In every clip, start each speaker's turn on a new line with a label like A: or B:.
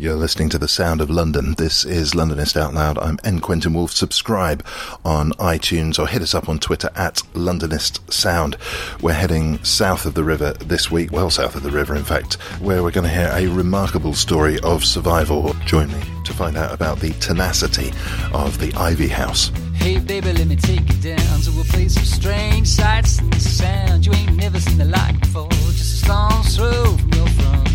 A: You're listening to the sound of London. This is Londonist Out Loud. I'm N. Quentin Woolf. Subscribe on iTunes or hit us up on Twitter at Londonist Sound. We're heading south of the river this week, well south of the river, in fact, where we're going to hear a remarkable story of survival. Join me to find out about the tenacity of the Ivy House.
B: Hey baby, let me take you down to a place of strange sights and sound. You ain't never seen the before. Just a stone's throw from your front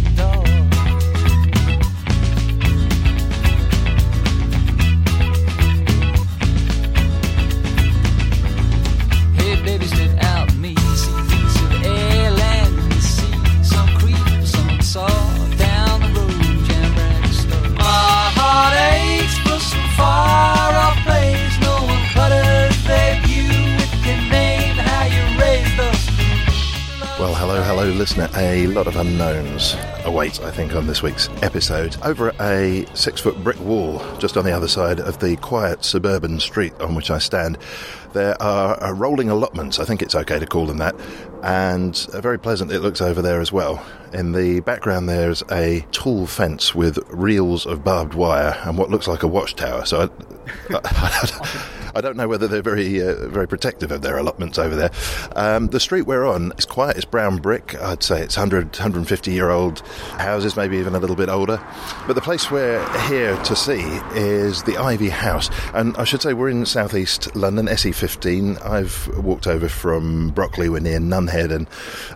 A: listener. A lot of unknowns await, I think, on this week's episode. Over a six foot brick wall just on the other side of the quiet suburban street on which I stand, there are rolling allotments. I think it's okay to call them that. And very pleasant it looks over there as well. In the background, there's a tall fence with reels of barbed wire and what looks like a watchtower. So I, I, I don't know whether they're very, uh, very protective of their allotments over there. Um, the street we're on is quiet. It's brown brick. I'd say it's 100, 150 year old houses, maybe even a little bit older. But the place we're here to see is the Ivy House. And I should say we're in southeast London, SE15. I've walked over from Brockley, we're near Nunhead and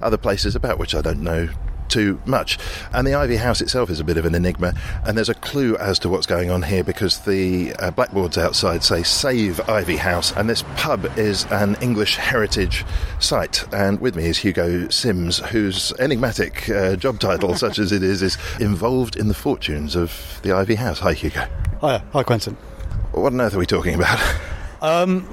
A: other places about which I don't know too much. And the Ivy House itself is a bit of an enigma, and there's a clue as to what's going on here because the uh, blackboards outside say Save Ivy House, and this pub is an English heritage site. And with me is Hugo Sims, whose enigmatic uh, job title, such as it is, is involved in the fortunes of the Ivy House. Hi, Hugo.
C: Hi, hi, Quentin.
A: What on earth are we talking about?
C: Um,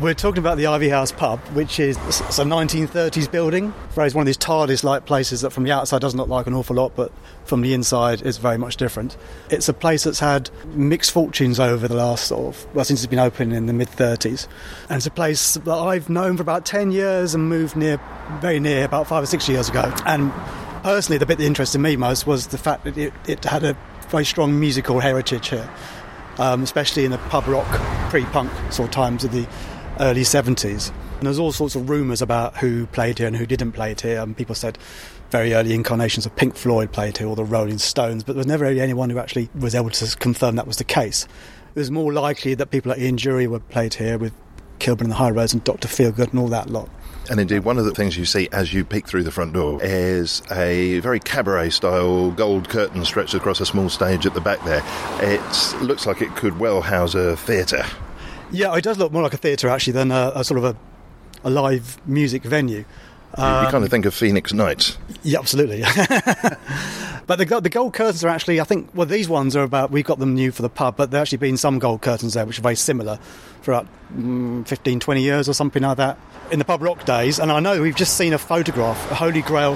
C: we're talking about the Ivy House pub, which is it's a 1930s building. It's one of these TARDIS-like places that from the outside doesn't look like an awful lot, but from the inside is very much different. It's a place that's had mixed fortunes over the last sort of well since it's been open in the mid 30s, and it's a place that I've known for about 10 years and moved near, very near, about five or six years ago. And personally, the bit that interested me most was the fact that it, it had a very strong musical heritage here. Um, especially in the pub rock pre-punk sort of times of the early 70s. And there's all sorts of rumours about who played here and who didn't play it here. And people said very early incarnations of Pink Floyd played here or the Rolling Stones, but there was never really anyone who actually was able to confirm that was the case. It was more likely that people like Ian Dury were played here with Kilburn and the High Roads and Dr. Feelgood and all that lot.
A: And indeed, one of the things you see as you peek through the front door is a very cabaret style gold curtain stretched across a small stage at the back there. It looks like it could well house a theatre.
C: Yeah, it does look more like a theatre actually than a, a sort of a, a live music venue.
A: You, you kind of think of Phoenix Nights.
C: Yeah, absolutely. but the, the gold curtains are actually, I think, well, these ones are about, We've got them new for the pub, but there actually been some gold curtains there which are very similar for about mm, 15, 20 years or something like that in the pub rock days. And I know we've just seen a photograph, a Holy Grail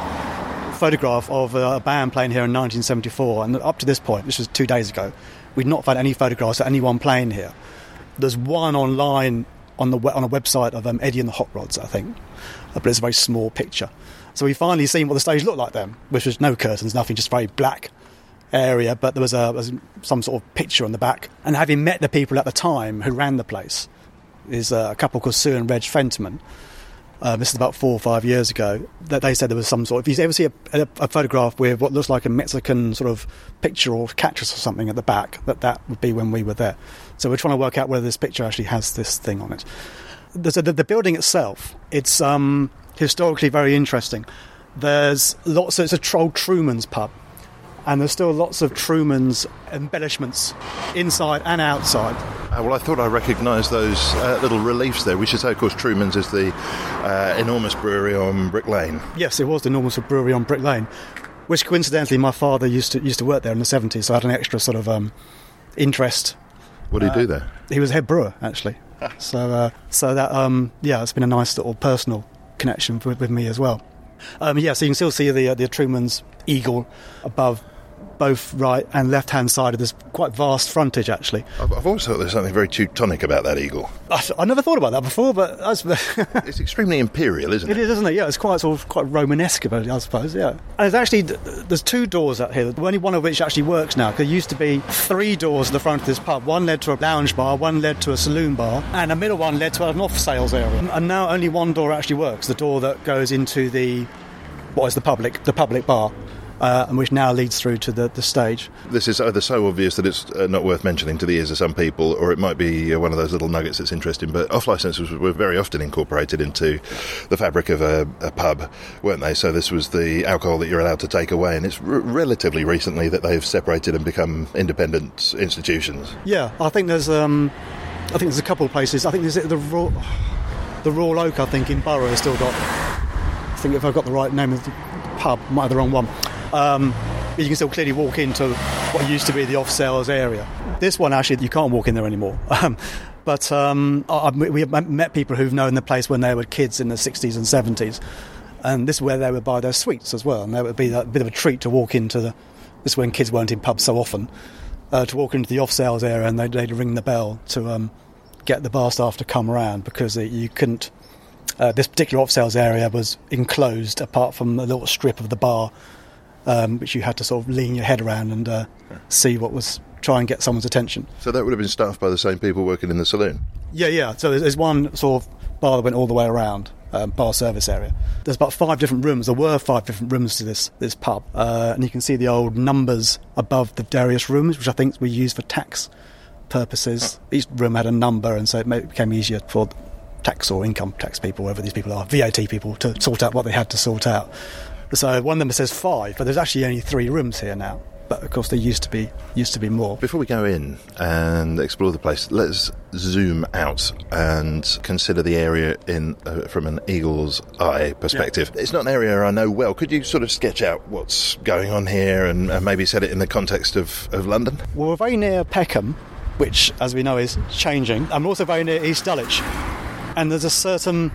C: photograph of a band playing here in 1974. And up to this point, this was two days ago, we'd not found any photographs of anyone playing here. There's one online on the on a website of um, Eddie and the Hot Rods, I think, Uh, but it's a very small picture. So we finally seen what the stage looked like then, which was no curtains, nothing, just very black area. But there was, a, was some sort of picture on the back. And having met the people at the time who ran the place, is uh, a couple called Sue and Reg Fentiman. Um, this is about four or five years ago. That they said there was some sort. Of if you ever see a, a, a photograph with what looks like a Mexican sort of picture or cactus or something at the back, that that would be when we were there. So we're trying to work out whether this picture actually has this thing on it. The, the, the building itself, it's um, historically very interesting. There's lots. It's a Troll Truman's pub, and there's still lots of Truman's embellishments inside and outside.
A: Uh, well, I thought I recognised those uh, little reliefs there. We should say, of course, Truman's is the uh, enormous brewery on Brick Lane.
C: Yes, it was the enormous brewery on Brick Lane, which coincidentally my father used to used to work there in the 70s, so I had an extra sort of um, interest.
A: What do he do there?
C: He was head brewer actually, so uh, so that um, yeah, it's been a nice little personal connection with, with me as well. Um, yeah, so you can still see the uh, the Truman's eagle above both right and left hand side of this quite vast frontage actually.
A: I've, I've always thought there's something very Teutonic about that eagle.
C: I, I never thought about that before, but that's,
A: It's extremely imperial, isn't
C: It
A: it?
C: is, isn't it? Yeah, it's quite sort of quite Romanesque I suppose. Yeah, and there's actually there's two doors out here. Only one of which actually works now. There used to be three doors at the front of this pub. One led to a lounge bar, one led to a saloon bar, and a middle one led to an off sales area. And now only one door actually works. The door that goes into the what is the public the public bar. Uh, and which now leads through to the, the stage.
A: This is either so obvious that it's uh, not worth mentioning to the ears of some people, or it might be uh, one of those little nuggets that's interesting. But off licenses were very often incorporated into the fabric of a, a pub, weren't they? So this was the alcohol that you're allowed to take away, and it's r- relatively recently that they've separated and become independent institutions.
C: Yeah, I think there's um, I think there's a couple of places. I think there's the raw, the Royal Oak. I think in Borough has still got. I think if I've got the right name of the pub, might have the wrong one. Um, you can still clearly walk into what used to be the off sales area. This one actually you can't walk in there anymore. Um, but um, I, we have met people who've known the place when they were kids in the 60s and 70s, and this is where they would buy their sweets as well. And that would be a bit of a treat to walk into the. This is when kids weren't in pubs so often. Uh, to walk into the off sales area and they'd, they'd ring the bell to um, get the bar staff to come around because you couldn't. Uh, this particular off sales area was enclosed apart from a little strip of the bar, um, which you had to sort of lean your head around and uh, see what was try and get someone's attention.
A: So that would have been staffed by the same people working in the saloon.
C: Yeah, yeah. So there's, there's one sort of bar that went all the way around, um, bar service area. There's about five different rooms. There were five different rooms to this this pub, uh, and you can see the old numbers above the various rooms, which I think were used for tax purposes. Each room had a number, and so it became easier for tax or income tax people, whoever these people are, VAT people, to sort out what they had to sort out. So one of them says five, but there's actually only three rooms here now. But of course, there used to be used to be more.
A: Before we go in and explore the place, let's zoom out and consider the area in uh, from an eagle's eye perspective. It's not an area I know well. Could you sort of sketch out what's going on here and, and maybe set it in the context of, of London?
C: Well, we're very near Peckham, which, as we know, is changing. I'm also very near East Dulwich, and there's a certain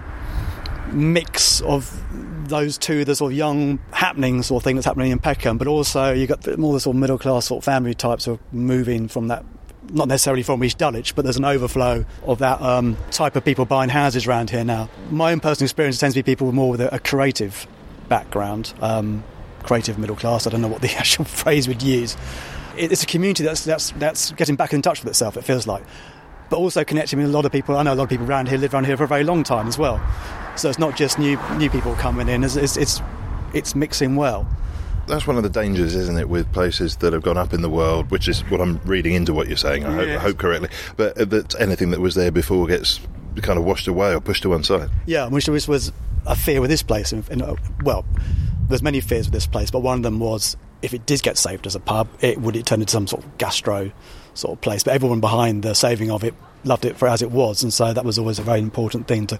C: mix of those two, the sort of young happenings or thing that's happening in Peckham, but also you've got more the sort of middle class sort of family types who are moving from that. Not necessarily from East Dulwich, but there's an overflow of that um, type of people buying houses around here now. My own personal experience tends to be people more with a, a creative background, um, creative middle class. I don't know what the actual phrase would use. It- It's a community that's, that's, that's getting back in touch with itself, it feels like. But also connecting with a lot of people. I know a lot of people around here live around here for a very long time as well. So it's not just new new people coming in. It's, it's, it's, it's mixing well.
A: That's one of the dangers, isn't it, with places that have gone up in the world, which is what I'm reading into what you're saying, I, hope, I hope correctly, but that anything that was there before gets kind of washed away or pushed to one side.
C: Yeah, which was, was a fear with this place. In, uh, well, there's many fears with this place, but one of them was if it did get saved as a pub, it would it turn into some sort of gastro sort of place. But everyone behind the saving of it loved it for as it was, and so that was always a very important thing to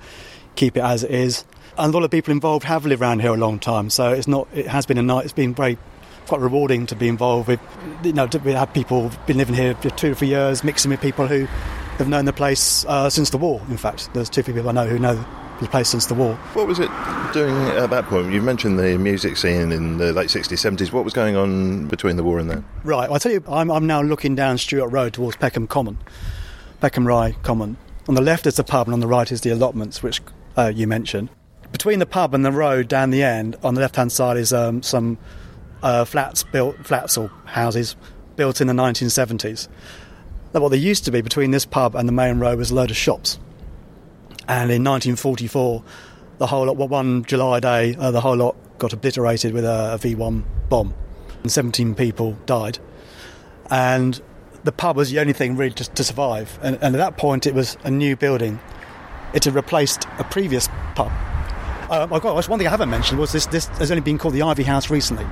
C: keep it as it is. And a lot of people involved have lived around here a long time, so it's not. It has been a night. It's been very quite rewarding to be involved with. You know, to have people been living here for two or three years, mixing with people who have known the place uh, since the war. In fact, there's two people I know who know the place since the war.
A: What was it doing at that point? You mentioned the music scene in the late 60s, 70s. What was going on between the war and then?
C: Right, I tell you, I'm, I'm now looking down Stuart Road towards Peckham Common, Peckham Rye Common. On the left is the pub, and on the right is the allotments, which uh, you mentioned. Between the pub and the road down the end, on the left-hand side is um, some uh, flats built, flats or houses built in the 1970s. Now, what there used to be between this pub and the main road was a load of shops. And in 1944, the whole lot, one July day, uh, the whole lot got obliterated with a, a V1 bomb, and 17 people died. And the pub was the only thing really just to survive. And, and at that point, it was a new building. It had replaced a previous pub. Uh, oh gosh, one thing I haven't mentioned was this, this has only been called the Ivy House recently.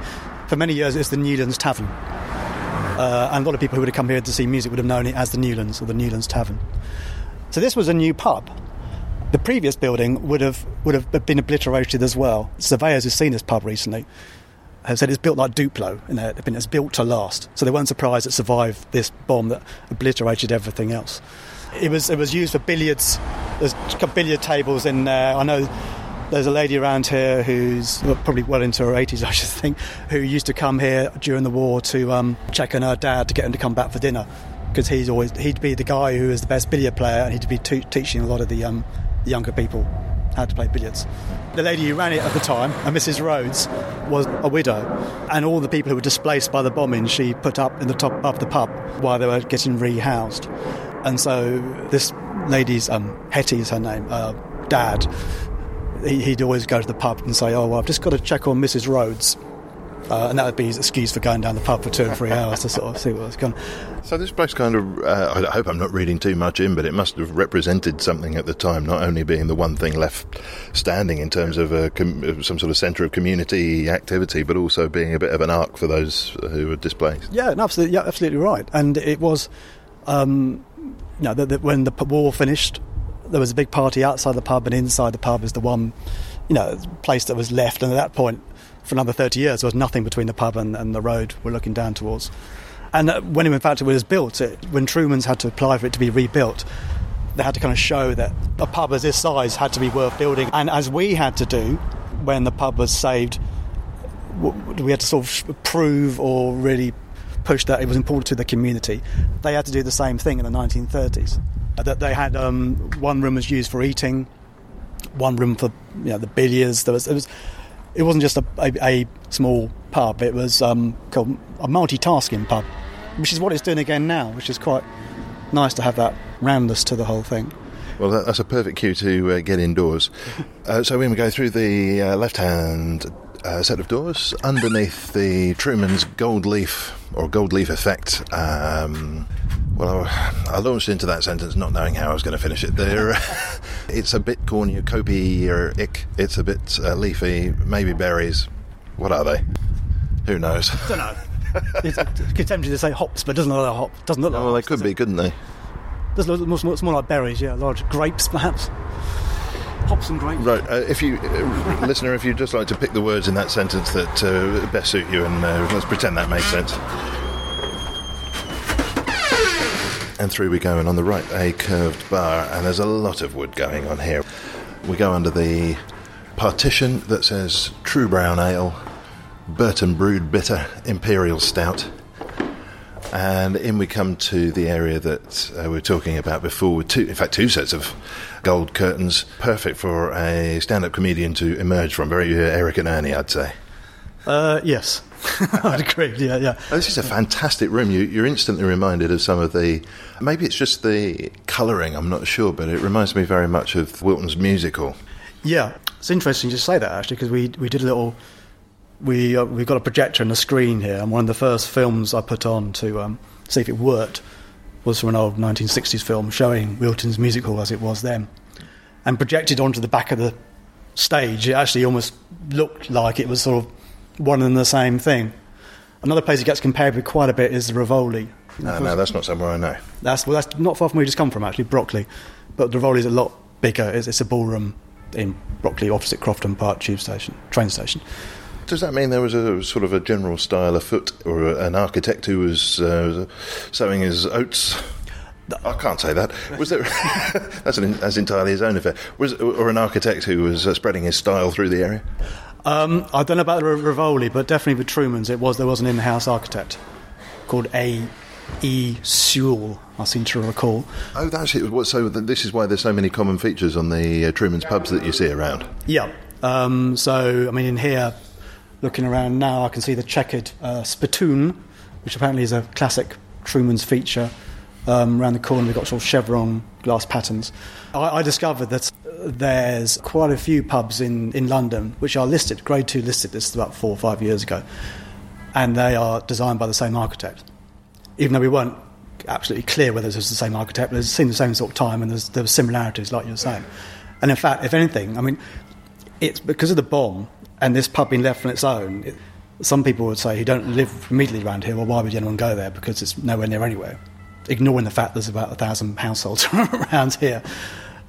C: For many years, it's the Newlands Tavern. Uh, and a lot of people who would have come here to see music would have known it as the Newlands or the Newlands Tavern. So this was a new pub. The previous building would have would have been obliterated as well. Surveyors who've seen this pub recently have said it's built like Duplo, and it's built to last. So they weren't surprised it survived this bomb that obliterated everything else. It was it was used for billiards. There's billiard tables in there. I know there's a lady around here who's probably well into her 80s, I should think, who used to come here during the war to um, check on her dad to get him to come back for dinner because he's always he'd be the guy who is the best billiard player and he'd be t- teaching a lot of the, um, younger people how to play billiards. The lady who ran it at the time, and Mrs. Rhodes, was a widow, and all the people who were displaced by the bombing she put up in the top of the pub while they were getting rehoused. And so this lady's um, Hetty is her name, uh, dad he'd always go to the pub and say, "Oh, well, I've just got to check on Mrs. Rhodes." Uh, and that would be his excuse for going down the pub for two or three hours to sort of see what's going on.
A: So this place kind of, uh, I hope I'm not reading too much in, but it must have represented something at the time, not only being the one thing left standing in terms of a, com- some sort of centre of community activity, but also being a bit of an ark for those who were displaced.
C: Yeah, absolutely, yeah, absolutely right. And it was, um, you know, that, when the war finished, there was a big party outside the pub, and inside the pub is the one, you know, place that was left. And at that point, for another 30 years, there was nothing between the pub and, and the road we're looking down towards. And uh, when, in fact, it was built, it, when Truman's had to apply for it to be rebuilt, they had to kind of show that a pub of this size had to be worth building. And as we had to do when the pub was saved, we had to sort of prove or really push that it was important to the community. They had to do the same thing in the 1930s that they had um, one room was used for eating, one room for you know, the billiards. There was it was it wasn't just a, a, a small pub; it was um, called a multitasking pub, which is what it's doing again now, which is quite nice to have that roundness to the whole thing.
A: Well, that's a perfect cue to uh, get indoors. Uh, so when we go through the uh, left-hand uh, set of doors, underneath the Truman's gold leaf or gold leaf effect. Um, well, I launched into that sentence not knowing how I was going to finish it. There, it's a bit cornucopia-ic. It's a bit uh, leafy, maybe berries. What are they? Who knows?
C: Don't know. it's, it's tempting to say hops, but it doesn't look like hop. Doesn't look like.
A: Well,
C: hops,
A: they could be,
C: it?
A: couldn't they?
C: Does look more, more, more like berries, yeah, large grapes perhaps. Hops and grapes.
A: Right. Uh, if you, uh, listener, if you'd just like to pick the words in that sentence that uh, best suit you, and uh, let's pretend that makes sense. And through we go, and on the right, a curved bar, and there's a lot of wood going on here. We go under the partition that says True Brown Ale, Burton Brewed Bitter, Imperial Stout. And in we come to the area that uh, we were talking about before, with two, in fact, two sets of gold curtains, perfect for a stand up comedian to emerge from. Very uh, Eric and Ernie, I'd say.
C: Uh, yes, I'd agree. Yeah, yeah.
A: Oh, this is a fantastic room. You, are instantly reminded of some of the. Maybe it's just the colouring. I'm not sure, but it reminds me very much of Wilton's Music Hall.
C: Yeah, it's interesting to say that actually because we we did a little. We uh, we got a projector and a screen here, and one of the first films I put on to um, see if it worked was from an old 1960s film showing Wilton's Music Hall as it was then, and projected onto the back of the stage. It actually almost looked like it was sort of one and the same thing. Another place it gets compared with quite a bit is the Rivoli.
A: No, no, that's not somewhere I know.
C: That's well, that's not far from where you just come from, actually, Brockley. But the Rivoli is a lot bigger. It's, it's a ballroom in Brockley, opposite Crofton Park Tube Station, train station.
A: Does that mean there was a sort of a general style afoot, or an architect who was uh, sowing his oats? I can't say that. Was there? that's, an, that's entirely his own affair. Was or an architect who was uh, spreading his style through the area?
C: Um, I don't know about the Rivoli, but definitely with Truman's, it was there was an in-house architect called A. E. Sewell, I seem to recall.
A: Oh, that's it. So this is why there's so many common features on the uh, Truman's pubs that you see around.
C: Yeah. Um, so I mean, in here, looking around now, I can see the checkered uh, spittoon, which apparently is a classic Truman's feature. Um, around the corner, we've got sort of chevron glass patterns. I, I discovered that there's quite a few pubs in, in London which are listed, Grade 2 listed, this is about four or five years ago, and they are designed by the same architect. Even though we weren't absolutely clear whether it was the same architect, but it's seen the same sort of time and there's, there were similarities, like you're saying. And in fact, if anything, I mean, it's because of the bomb and this pub being left on its own. It, some people would say who don't live immediately around here, well, why would anyone go there? Because it's nowhere near anywhere. Ignoring the fact there's about a thousand households around here.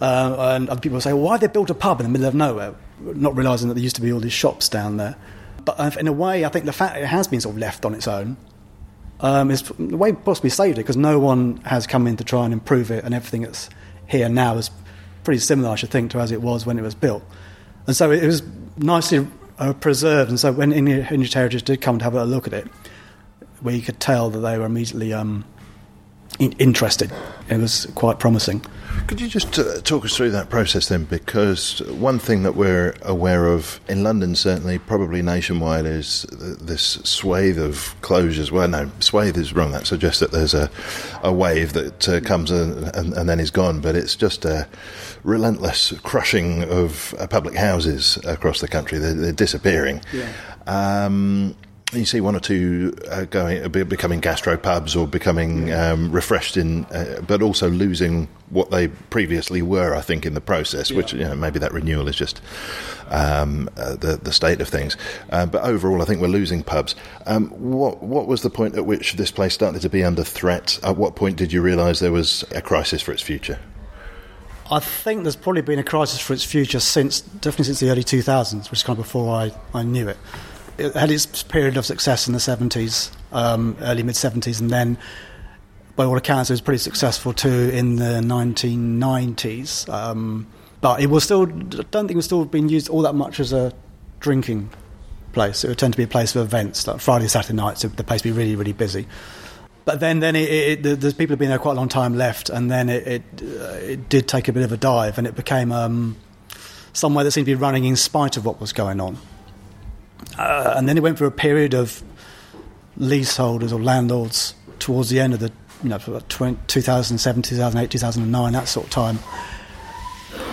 C: Uh, and other people say, well, why they built a pub in the middle of nowhere? Not realising that there used to be all these shops down there. But uh, in a way, I think the fact it has been sort of left on its own um, is the way possibly saved it because no one has come in to try and improve it, and everything that's here now is pretty similar, I should think, to as it was when it was built. And so it was nicely uh, preserved. And so when English Heritage did come to have a look at it, we could tell that they were immediately um, interested. It was quite promising.
A: Could you just uh, talk us through that process then? Because one thing that we're aware of in London, certainly, probably nationwide, is th- this swathe of closures. Well, no, swathe is wrong. That suggests that there's a, a wave that uh, comes and, and, and, then is gone. But it's just a relentless crushing of uh, public houses across the country. They're, they're disappearing. Yeah. Um, you see one or two uh, going uh, becoming gastropubs or becoming um, refreshed in, uh, but also losing what they previously were. I think in the process, yeah. which you know, maybe that renewal is just um, uh, the the state of things. Uh, but overall, I think we're losing pubs. Um, what what was the point at which this place started to be under threat? At what point did you realise there was a crisis for its future?
C: I think there's probably been a crisis for its future since definitely since the early 2000s, which is kind of before I, I knew it it had its period of success in the 70s, um, early mid 70s, and then by all accounts, it was pretty successful too in the 1990s. Um, but it was still, I don't think it was still being used all that much as a drinking place. It would tend to be a place of events, like Friday, Saturday nights, so the place would be really, really busy. But then, then it, it, the people have been there quite a long time left, and then it, it, uh, it did take a bit of a dive, and it became um, somewhere that seemed to be running in spite of what was going on. Uh, and then it went through a period of leaseholders or landlords towards the end of the, you know, 2007, 2008, 2009, that sort of time.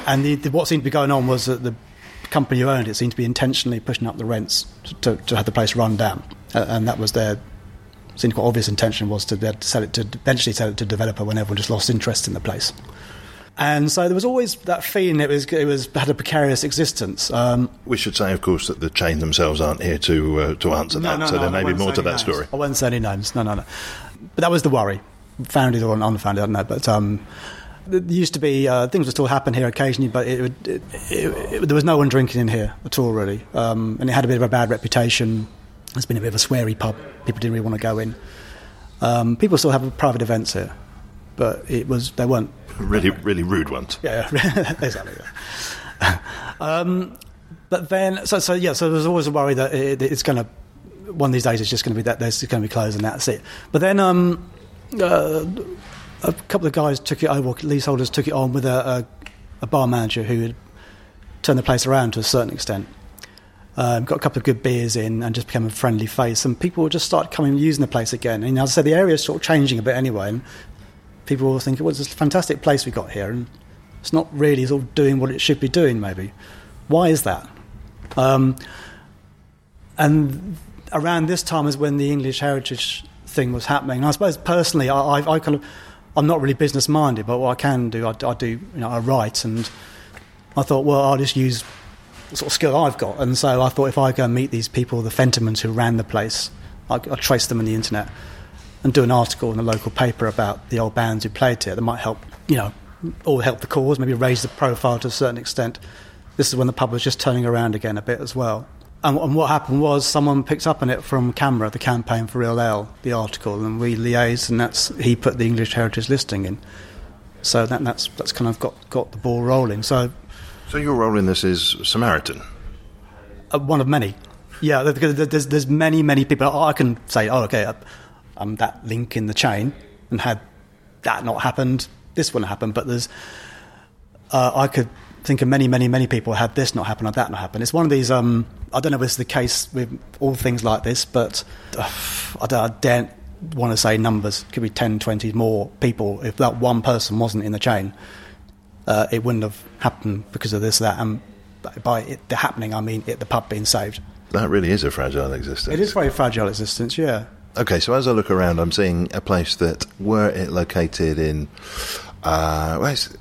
C: And the, the, what seemed to be going on was that the company who owned it seemed to be intentionally pushing up the rents to, to, to have the place run down. Uh, and that was their, seemed quite obvious intention was to, to sell it to eventually sell it to a developer when everyone just lost interest in the place. And so there was always that feeling it was it was had a precarious existence. Um,
A: we should say, of course, that the chain themselves aren't here to uh, to answer
C: no,
A: that.
C: No,
A: so
C: no,
A: there may be more to that
C: names.
A: story.
C: I won't say any names. No, no, no. But that was the worry, founded or unfounded, I don't know. But um, there used to be uh, things would still happen here occasionally, but it, would, it, it, there was no one drinking in here at all, really, um, and it had a bit of a bad reputation. It's been a bit of a sweary pub. People didn't really want to go in. Um, people still have private events here, but it was they weren't
A: really, really rude ones.
C: Yeah, exactly. Yeah. Um, but then, so, so yeah, so there's always a worry that it, it's going to, one of these days it's just going to be that there's going to be closed and that's it. But then um, uh, a couple of guys took it over, leaseholders took it on with a, a, a bar manager who had turned the place around to a certain extent. Um, got a couple of good beers in and just became a friendly face. And people just start coming using the place again. And as I said, the area is sort of changing a bit anyway. And people will think, well, it's a fantastic place we've got here, and it's not really sort of doing what it should be doing, maybe. Why is that? Um, and around this time is when the English heritage thing was happening. And I suppose personally, I, I, I, kind of, I'm not really business minded, but what I can do, I, I do, you know, I write, and I thought, well, I'll just use the sort of skill I've got. And so I thought if I go and meet these people, the Fentimans who ran the place, I, I trace them on the internet and do an article in the local paper about the old bands who played here that might help, you know, or help the cause, maybe raise the profile to a certain extent. This is when the pub was just turning around again a bit as well. And, and what happened was someone picked up on it from CAMRA, the campaign for Real Ale, the article, and we liaised, and that's he put the English Heritage listing in. So that, that's that's kind of got, got the ball rolling. So,
A: so your role in this is Samaritan.
C: Uh, one of many. Yeah, because there's, there's many, many people. I can say, oh, okay, um, that link in the chain, and had that not happened, this wouldn't happen. But there's, uh, I could think of many, many, many people had this not happen or that not happen. It's one of these. Um, I don't know if it's the case with all things like this, but uh, I, don't, I daren't want to say numbers. Could be 10, 20 more people if that one person wasn't in the chain. uh, it wouldn't have happened because of this, that, and by it the happening, I mean it, the pub being saved.
A: That really is a fragile existence.
C: It is very fragile existence, yeah.
A: Okay, so as I look around, I'm seeing a place that, were it located in, uh, well, it's,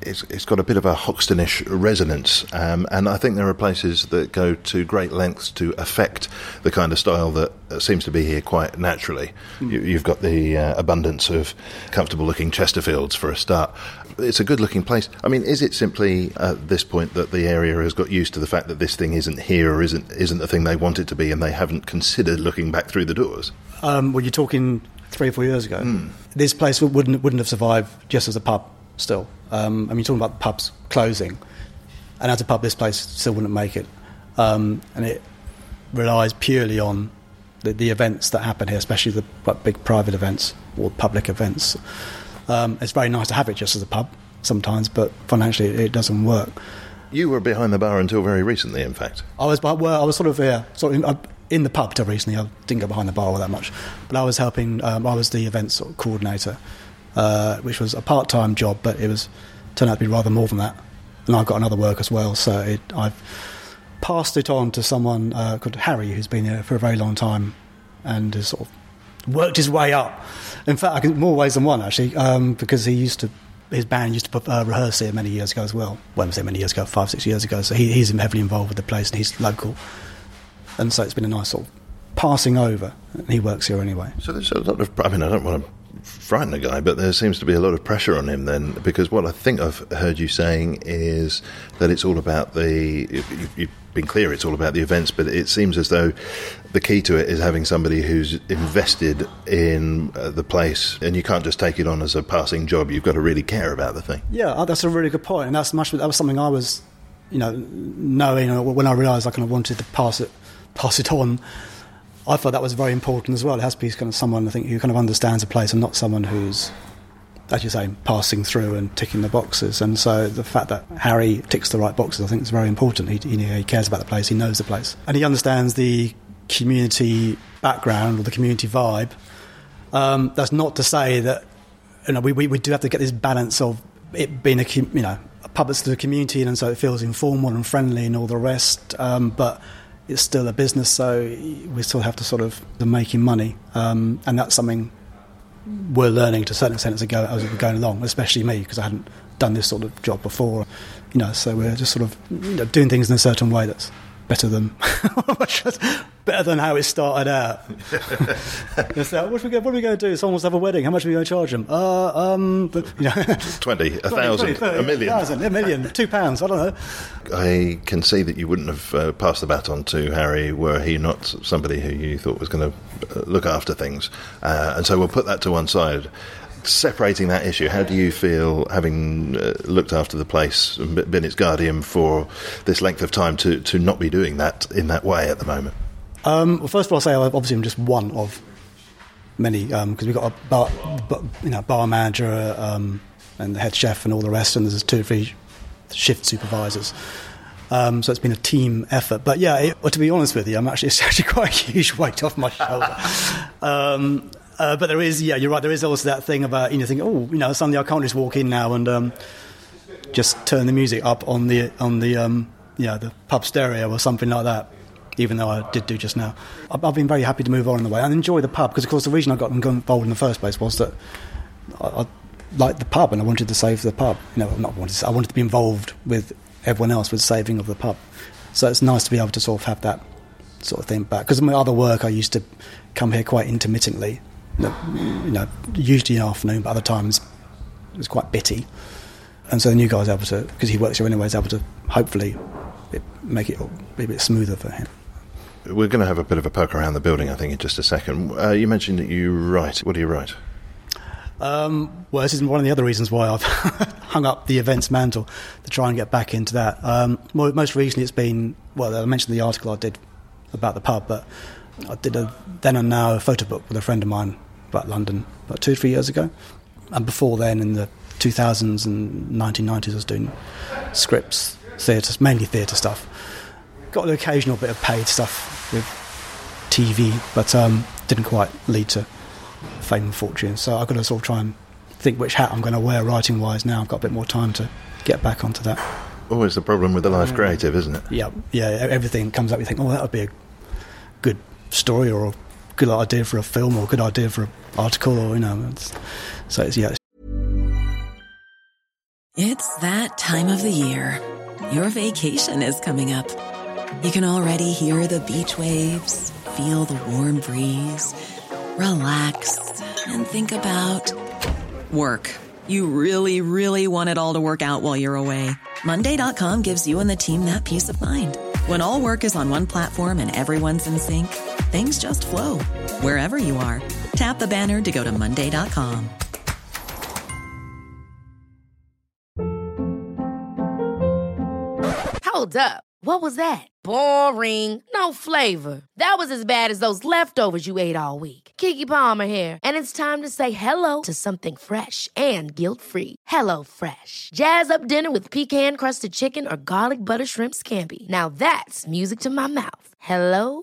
A: it's, it's got a bit of a Hoxtonish resonance, um, and I think there are places that go to great lengths to affect the kind of style that seems to be here quite naturally. You, you've got the uh, abundance of comfortable-looking Chesterfields for a start. It's a good-looking place. I mean, is it simply at this point that the area has got used to the fact that this thing isn't here or isn't isn't the thing they want it to be, and they haven't considered looking back through the doors?
C: Um, well, you're talking three or four years ago. This place wouldn't wouldn't have survived just as a pub. Still, um, I mean, you're talking about pubs closing, and as a pub, this place still wouldn't make it. Um, and it relies purely on the, the events that happen here, especially the big private events or public events. Um, it's very nice to have it just as a pub sometimes, but financially, it, it doesn't work.
A: You were behind the bar until very recently, in fact.
C: I was, well, I was sort of yeah, sort of in, in the pub till recently. I didn't go behind the bar all that much, but I was helping. Um, I was the events sort of coordinator, uh, which was a part-time job, but it was turned out to be rather more than that. And I've got another work as well, so it, I've passed it on to someone uh, called Harry, who's been here for a very long time, and is sort of worked his way up. In fact, I can, more ways than one actually, um, because he used to. His band used to uh, rehearse here many years ago as well. Well, I say many years ago, five, six years ago. So he, he's heavily involved with the place, and he's local. And so it's been a nice sort of passing over. And he works here anyway.
A: So there's a lot of. I mean, I don't want to frighten the guy, but there seems to be a lot of pressure on him then, because what I think I've heard you saying is that it's all about the. you- You've been clear, it's all about the events, but it seems as though the key to it is having somebody who's invested in uh, the place, and you can't just take it on as a passing job. You've got to really care about the thing.
C: Yeah, uh, that's a really good point, and that's much. That was something I was, you know, knowing uh, when I realised I kind of wanted to pass it, pass it on. I thought that was very important as well. It has to be kind of someone I think who kind of understands a place, and not someone who's, as you say, passing through and ticking the boxes. And so the fact that Harry ticks the right boxes, I think, is very important. He, he, cares about the place, he knows the place, and he understands the community background or the community vibe. Um, that's not to say that you know, we, we, we do have to get this balance of it being a you know a pub that's to the community and so it feels informal and friendly and all the rest. Um, but it's still a business, so we still have to sort of the making money, um, and that's something we're learning to a certain extent as we go as we're going along. Especially me because I hadn't done this sort of job before, you know. So we're just sort of you know, doing things in a certain way that's better than better than how it started out. It's like, what are we going? What are we going to do? Someone wants to have a wedding. How much are we going to charge them? Uh, um, but, you know,
A: 20, a thousand, a million.
C: thousand, a million, two pounds. I don't know.
A: I can see that you wouldn't have uh, passed the baton to Harry were he not somebody who you thought was going to uh, look after things. Uh, and so we'll put that to one side. Separating that issue, how do you feel having uh, looked after the place and been its guardian for this length of time to, to not be doing that in that way at the moment?
C: Um, well, first of all, I'll say I- obviously I'm just one of many because we've got a bar, bar, you know, bar manager um, and the head chef and all the rest, and there's two or three shift supervisors. Um, so it's been a team effort. But yeah, it, well, to be honest with you, I'm actually it's actually quite a huge weight off my shoulder. um, uh, but there is, yeah, you're right. There is also that thing about you know, think, oh, you know, suddenly I can't just walk in now and um, just turn the music up on the on the um, know the pub stereo or something like that. Even though I did do just now, I've, I've been very happy to move on in the way and enjoy the pub because, of course, the reason I got involved in the first place was that I, I liked the pub and I wanted to save the pub. You know, not wanted. To, I wanted to be involved with everyone else with saving of the pub. So it's nice to be able to sort of have that sort of thing back. Because in my other work, I used to come here quite intermittently. You know, you know, usually in the afternoon, but other times it was quite bitty. And so the new guy's able to, because he works here anyway, is able to hopefully it, make it be a bit smoother for him.
A: We're going to have a bit of a poke around the building, I think, in just a second. Uh, you mentioned that you write. What do you write?
C: Um, well, this is one of the other reasons why I've hung up the events mantle to try and get back into that. Um, most recently, it's been well, I mentioned the article I did about the pub, but I did a then and now a photo book with a friend of mine about London about two, three years ago, and before then, in the 2000s and 1990s, I was doing scripts, theatre, mainly theatre stuff. Got an occasional bit of paid stuff with TV, but um, didn't quite lead to fame and fortune. So I've got to sort of try and think which hat I'm going to wear writing wise now. I've got a bit more time to get back onto that.
A: Always the problem with the life creative, isn't it?
C: Yeah, yeah. Everything comes up. You think, oh, that would be a good story or a good idea for a film or a good idea for an article, or you know. It's, so it's yeah.
D: It's that time of the year. Your vacation is coming up. You can already hear the beach waves, feel the warm breeze, relax, and think about work. You really, really want it all to work out while you're away. Monday.com gives you and the team that peace of mind. When all work is on one platform and everyone's in sync, things just flow wherever you are. Tap the banner to go to Monday.com.
E: Hold up. What was that? Boring. No flavor. That was as bad as those leftovers you ate all week. Keke Palmer here, and it's time to say hello to something fresh and guilt-free. Hello Fresh. Jazz up dinner with pecan-crusted chicken or garlic butter shrimp scampi. Now that's music to my mouth. Hello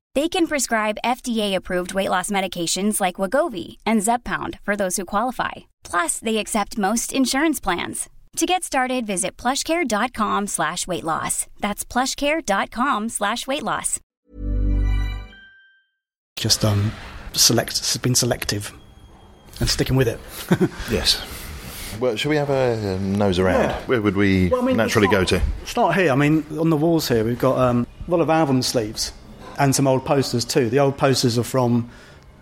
F: They can prescribe FDA-approved weight loss medications like Wegovy and Zepbound for those who qualify. Plus, they accept most insurance plans. To get started, visit plushcare.com slash weight loss. That's plushcare.com slash weight loss.
C: Just um, select, been selective, and sticking with it.
A: Yes. Well, should we have a, um nose around?
C: Yeah.
A: Where would we
C: Well, I mean,
A: naturally
C: it's
A: go to?
C: Start here. I mean, on the walls here, we've got um, a lot of album sleeves and some old posters too. The old posters are from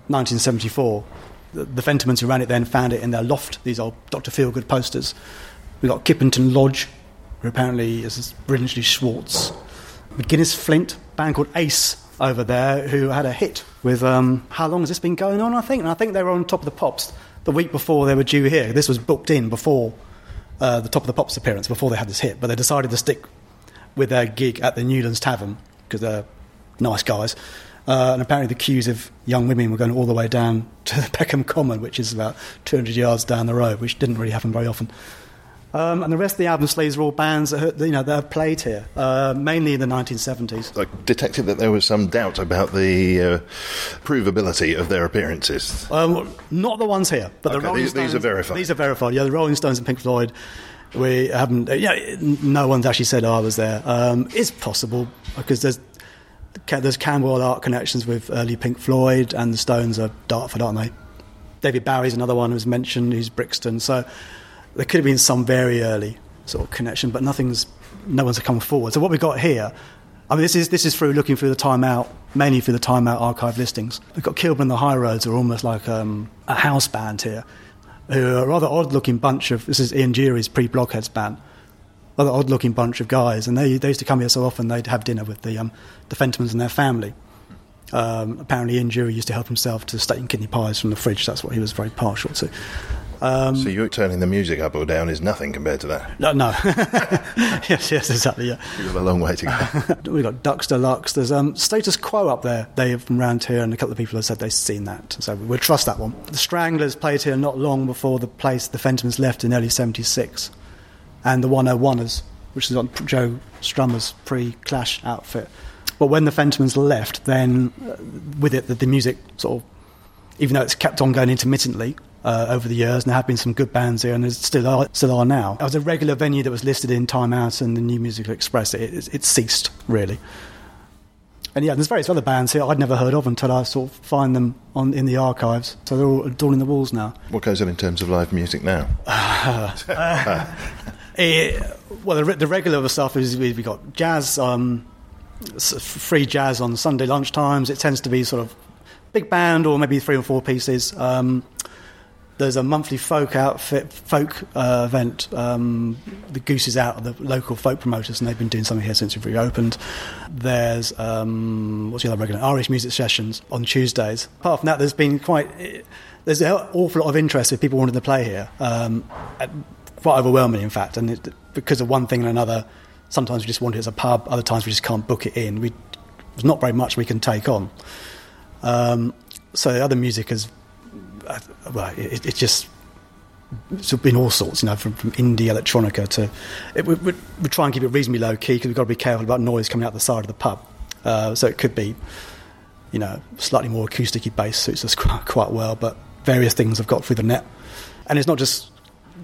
C: 1974. The, the Fentimans who ran it then found it in their loft. These old Dr. Feelgood posters. We've got Kippington Lodge, who apparently is Brinsley Schwarz. McGuinness Flint, band called Ace over there, who had a hit with um, how long has this been going on? I think, and I think they were on top of the pops the week before they were due here. This was booked in before uh, the top of the pops appearance, before they had this hit, but they decided to stick with their gig at the Newlands Tavern because they're nice guys. Uh, and apparently, the queues of young women were going all the way down to the Peckham Common, which is about 200 yards down the road, which didn't really happen very often. Um, and the rest of the album sleeves are all bands that you know that have played here, uh, mainly in the 1970s.
A: I detected that there was some doubt about the uh, provability of their appearances.
C: Um, not the ones here, but the
A: Okay,
C: Rolling
A: these- these are verified.
C: These are verified. Yeah, the Rolling Stones and Pink Floyd. We haven't. Yeah, no one's actually said I was there. Um, it's possible because there's there's Camberwell art connections with early Pink Floyd, and the Stones are Dartford, aren't they? David Bowie's another one who's mentioned. Who's Brixton. So there could have been some very early sort of connection, but nothing's. No one's come forward. So what we've got here. I mean, this is this is through looking through the Time Out, mainly through the Time Out archive listings. We've got Kilburn the High Roads, are almost like um, a house band here, who are a rather odd-looking bunch of. This is Ian Dury's pre-Blockheads band, rather odd-looking bunch of guys, and they, they used to come here so often they'd have dinner with the um, the Fentimans and their family. Um, apparently, Ian Dury used to help himself to steak and kidney pies from the fridge. That's what he was very partial to. Um,
A: so you turning the music up or down is nothing compared to that.
C: No, no. yes, yes, exactly. Yeah.
A: You've a long way to go.
C: We've got Ducks Deluxe. There's um, Status Quo up there. They are from around here, and a couple of people have said they've seen that. So we'll trust that one. The Stranglers played here not long before the place the Fentimans left in early 76. And the 101ers, which is on Joe Strummer's pre Clash outfit. But when the Fentimans left, then uh, with it, the, the music sort of, even though it's kept on going intermittently, uh, over the years, and there have been some good bands here, and there still are, still are now. It was a regular venue that was listed in Time Out and the New Musical Express. It, it, it ceased, really. And yeah, there's various other bands here I'd never heard of until I sort of find them on in the archives. So they're all adorning the walls now.
A: What goes on in terms of live music now?
C: Well, the, regular stuff is we- we've got jazz, um, free jazz on Sunday lunchtimes. It tends to be sort of big band or maybe three or four pieces. Um, there's a monthly folk outfit, folk uh, event. Um, the Goose is out, the local folk promoters, and they've been doing something here since we've reopened. There's um, what's the other regular Irish music sessions on Tuesdays. Apart from that, there's been quite there's an awful lot of interest with people wanting to play here. Um, quite overwhelming, in fact, and it, because of one thing and another. Sometimes we just want it as a pub. Other times we just can't book it in. We There's not very much we can take on. Um, so the other music is, uh, well, it, it's just been all sorts, you know, from, from indie electronica to. It, we, we, we try and keep it reasonably low key because we've got to be careful about noise coming out the side of the pub. Uh, so it could be, you know, slightly more acousticy bass suits us quite, quite well, but various things I've got through the net. And it's not just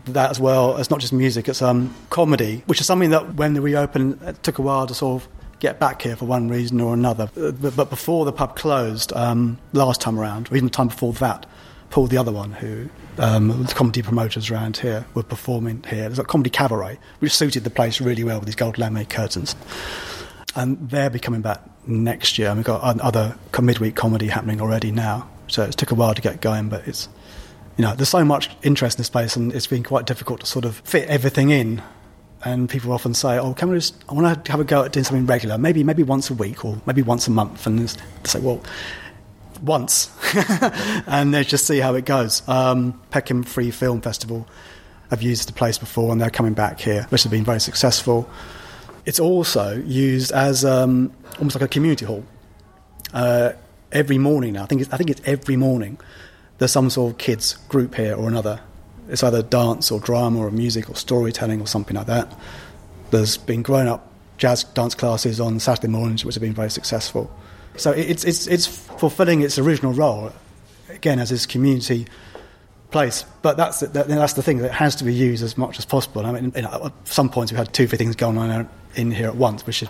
C: that as well. It's not just music. It's um, comedy, which is something that when we opened, it took a while to sort of get back here for one reason or another. Uh, But, but before the pub closed, um, last time around, or even the time before that, Paul, the other one, who um, the comedy promoters around here were performing here. There's a comedy cabaret, which suited the place really well with these gold laminate curtains. And they'll be coming back next year. And we've got other midweek comedy happening already now. So it took a while to get going, but it's, you know, there's so much interest in this place, and it's been quite difficult to sort of fit everything in. And people often say, "Oh, can we just? I want to have a go at doing something regular, maybe maybe once a week or maybe once a month." And they say, "Well, once," and they just see how it goes. Um, Peckham Free Film Festival have used the place before, and they're coming back here, which has been very successful. It's also used as um, almost like a community hall. Uh, every morning now, I think it's, I think it's every morning. There's some sort of kids group here or another. It's either dance or drama or music or storytelling or something like that. There's been grown up jazz dance classes on Saturday mornings, which have been very successful. So it's, it's, it's fulfilling its original role, again, as this community place. But that's that, that's the thing, that it has to be used as much as possible. I mean, you know, at some points we had two, three things going on in here at once, which is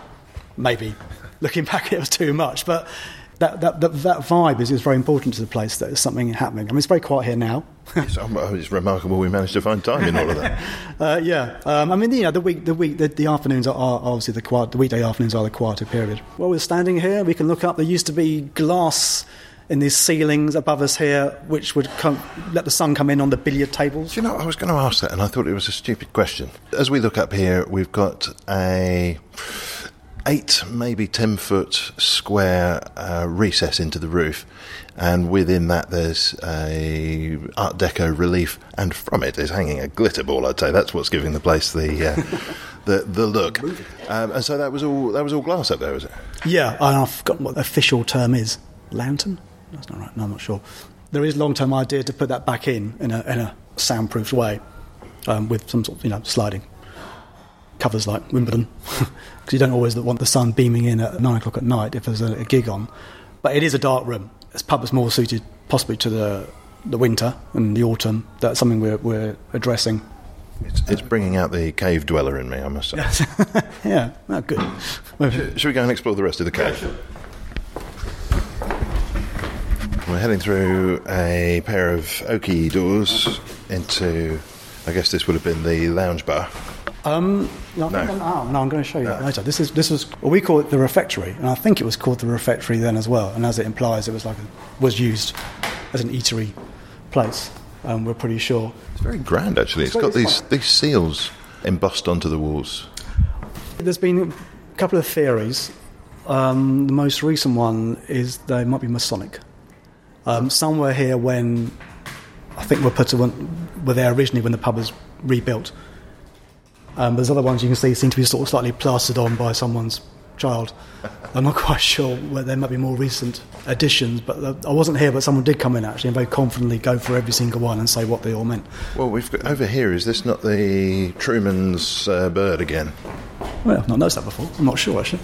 C: maybe, looking back, it was too much. But that, that, that, that vibe is, is very important to the place, that there's something happening. I mean, it's very quiet here now.
A: it's, um, it's remarkable we managed to find time in all of that.
C: Uh, yeah, um, I mean, you know, the week, the week, the, the afternoons are, are obviously the quiet. The weekday afternoons are the quieter period. While we're standing here, we can look up. There used to be glass in these ceilings above us here, which would come, let the sun come in on the billiard tables.
A: Do you know, I was going to ask that, and I thought it was a stupid question. As we look up here, we've got a eight, maybe ten foot square uh, recess into the roof, and within that there's a Art Deco relief, and from it is hanging a glitter ball. I'd say that's what's giving the place the uh, the the look. Um, and so that was all that was all glass up there, was it?
C: Yeah, and I've forgotten what the official term is. Lantern? That's not right. No, I'm not sure. There is a long-term idea to put that back in in a, in a soundproofed way, um, with some sort of you know sliding covers like Wimbledon, because you don't always want the sun beaming in at nine o'clock at night if there's a, a gig on. But it is a dark room. This pub is more suited possibly to the the winter and the autumn. That's something we're, we're addressing.
A: It's, it's bringing out the cave dweller in me, I must say.
C: yeah, oh, good.
A: Should, should we go and explore the rest of the cave? We're heading through a pair of oaky doors into, I guess this would have been the lounge bar.
C: Um, no, I think I'm, oh, no, I'm going to show you that later. This is this was well, we call it the refectory, and I think it was called the refectory then as well. And as it implies, it was like a, was used as an eatery place. Um, we're pretty sure.
A: It's very grand, actually.
C: It's
A: it's got these, these seals embossed onto the walls.
C: There's been a couple of theories. Um, the most recent one is they might be Masonic. Um, some were here when I think were put to were there originally when the pub was rebuilt. Um, there's other ones you can see seem to be sort of slightly plastered on by someone's child. I'm not quite sure whether there might be more recent additions, but uh, I wasn't here, but someone did come in actually and very confidently go for every single one and say what they all meant.
A: Well, we've got over here. Is this not the Truman's uh, bird again?
C: Well, I've not noticed that before. I'm not sure actually.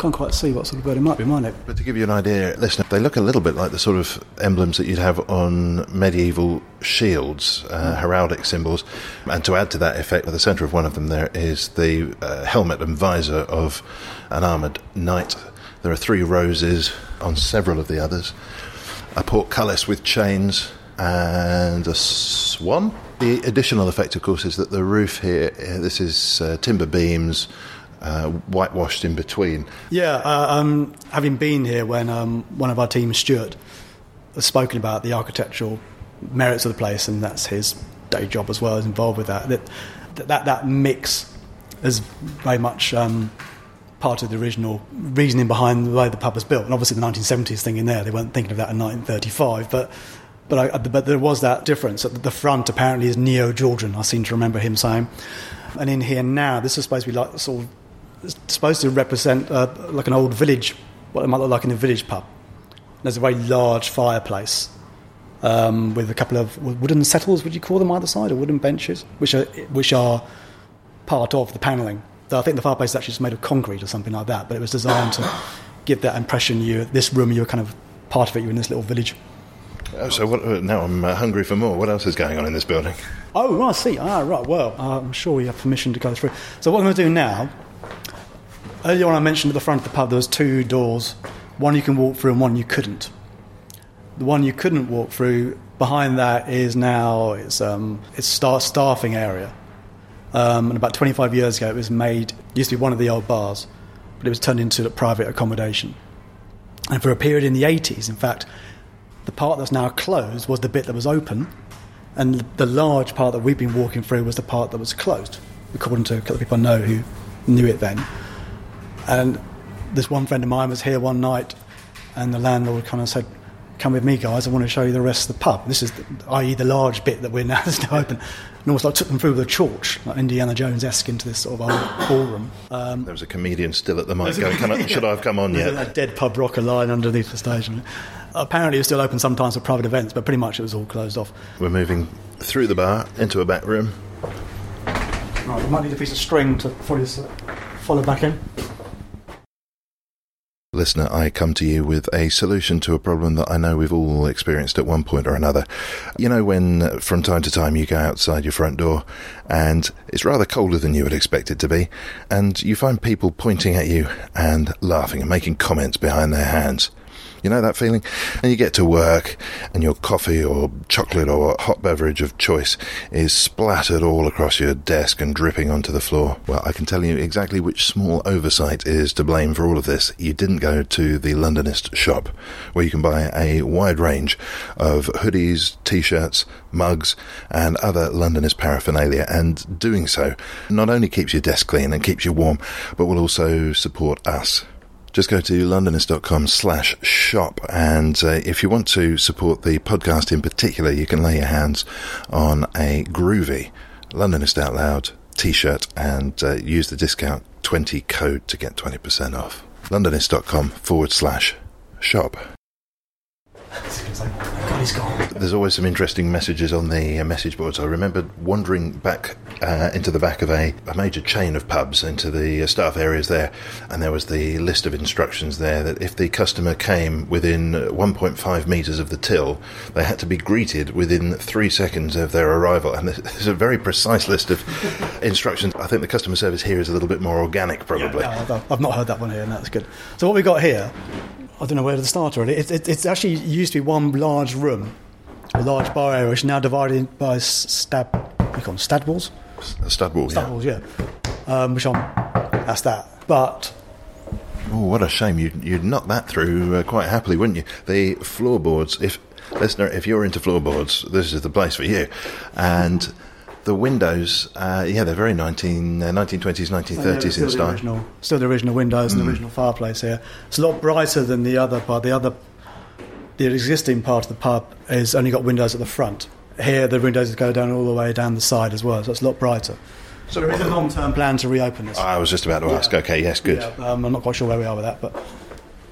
C: I can't quite see what sort of bird it might be, might it?
A: But to give you an idea, listen, they look a little bit like the sort of emblems that you'd have on medieval shields, uh, heraldic symbols. And to add to that effect, at the centre of one of them there is the uh, helmet and visor of an armoured knight. There are three roses on several of the others, a portcullis with chains, and a swan. The additional effect, of course, is that the roof here, uh, this is uh, timber beams, uh, whitewashed in between.
C: Yeah, uh, um, having been here when um, one of our team, Stuart, has spoken about the architectural merits of the place, and that's his day job as well, is involved with that. That that, that mix is very much um, part of the original reasoning behind the way the pub was built. And obviously, the 1970s thing in there, they weren't thinking of that in 1935, but. But, I, but there was that difference. The front, apparently, is neo Georgian. I seem to remember him saying. And in here now, this is supposed to be like sort of it's supposed to represent uh, like an old village what it might look like in a village pub. There's a very large fireplace um, with a couple of wooden settles, would you call them either side, or wooden benches, which are which are part of the panelling. I think the fireplace is actually just made of concrete or something like that, but it was designed to give that impression. You, this room, you're kind of part of it. You're in this little village.
A: Oh, so what, uh, now I'm uh, hungry for more. What else is going on in this building?
C: Oh, right, I see. Ah, right. Well, uh, I'm sure we have permission to go through. So what I'm going to do now. Earlier on, I mentioned at the front of the pub there was two doors. One you can walk through, and one you couldn't. The one you couldn't walk through behind that is now it's um, it's star- staffing area. Um, and about 25 years ago, it was made, used to be one of the old bars, but it was turned into a private accommodation. And for a period in the 80s, in fact, the part that's now closed was the bit that was open, and the large part that we've been walking through was the part that was closed, according to a couple of people I know who knew it then. And this one friend of mine was here one night, and the landlord kind of said, come with me, guys. I want to show you the rest of the pub. This is, the, i.e., the large bit that we're now still open. And almost like took them through with a torch, like Indiana Jones esque, into this sort of old ballroom. Um,
A: there was a comedian still at the mic going, Can I, Should I have come on yet?
C: A dead pub rocker lying underneath the stage. Apparently, it was still open sometimes for private events, but pretty much it was all closed off.
A: We're moving through the bar into a back room.
C: Right, we might need a piece of string to follow back in.
A: Listener, I come to you with a solution to a problem that I know we've all experienced at one point or another. You know, when uh, from time to time you go outside your front door and it's rather colder than you would expect it to be, and you find people pointing at you and laughing and making comments behind their hands. You know that feeling? And you get to work and your coffee or chocolate or hot beverage of choice is splattered all across your desk and dripping onto the floor. Well, I can tell you exactly which small oversight is to blame for all of this. You didn't go to the Londonist shop where you can buy a wide range of hoodies, t-shirts, mugs and other Londonist paraphernalia and doing so not only keeps your desk clean and keeps you warm but will also support us just go to londonist.com slash shop. And uh, if you want to support the podcast in particular, you can lay your hands on a groovy Londonist Out Loud t-shirt and uh, use the discount 20 code to get 20% off. londonist.com forward slash shop. There's always some interesting messages on the uh, message boards. I remember wandering back uh, into the back of a, a, major chain of pubs, into the uh, staff areas there, and there was the list of instructions there that if the customer came within 1.5 metres of the till, they had to be greeted within three seconds of their arrival. And there's a very precise list of instructions. I think the customer service here is a little bit more organic, probably.
C: Yeah, no, I've not heard that one here, and that's good. So what we got here I don't know where to start really. It, it, it's actually used to be one large room, a large bar area, which is now divided by stab, you call them, stud walls?
A: Stab walls,
C: stud
A: yeah.
C: walls, yeah. Um, which I'm, that's that. But
A: Oh, what a shame! You'd, you'd knock that through uh, quite happily, wouldn't you? The floorboards. If listener, if you're into floorboards, this is the place for you. And the windows, uh, yeah, they're very 19, uh, 1920s, 1930s
C: yeah,
A: in style.
C: Original, still the original windows mm. and the original fireplace here. It's a lot brighter than the other part. The other, the existing part of the pub has only got windows at the front. Here, the windows go down all the way down the side as well, so it's a lot brighter. So there is a long-term plan to reopen this.
A: I was just about to yeah. ask. Okay, yes, good.
C: Yeah, um, I'm not quite sure where we are with that, but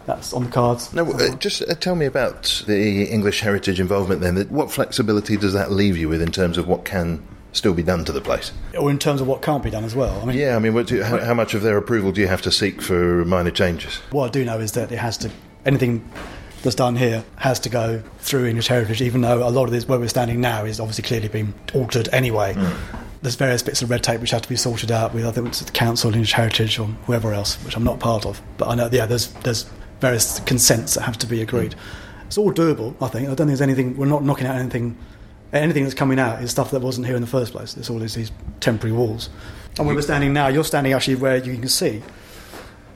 C: that's on the cards.
A: No, uh, just uh, tell me about the English heritage involvement. Then, what flexibility does that leave you with in terms of what can still be done to the place?
C: Or in terms of what can't be done as well.
A: I mean, yeah, I mean, you, how, how, much of their approval do you have to seek for minor changes?
C: What I do know is that it has to anything that's done here has to go through English heritage, even though a lot of this where we're standing now is obviously clearly been altered anyway. Mm. There's various bits of red tape which have to be sorted out with I think it's the council, English Heritage, or whoever else, which I'm not part of. But I know, yeah, there's there's various consents that have to be agreed. Mm. It's all doable, I think. I don't think there's anything. We're not knocking out anything anything that's coming out is stuff that wasn't here in the first place. It's all these temporary walls. And where we're standing now, you're standing actually where you can see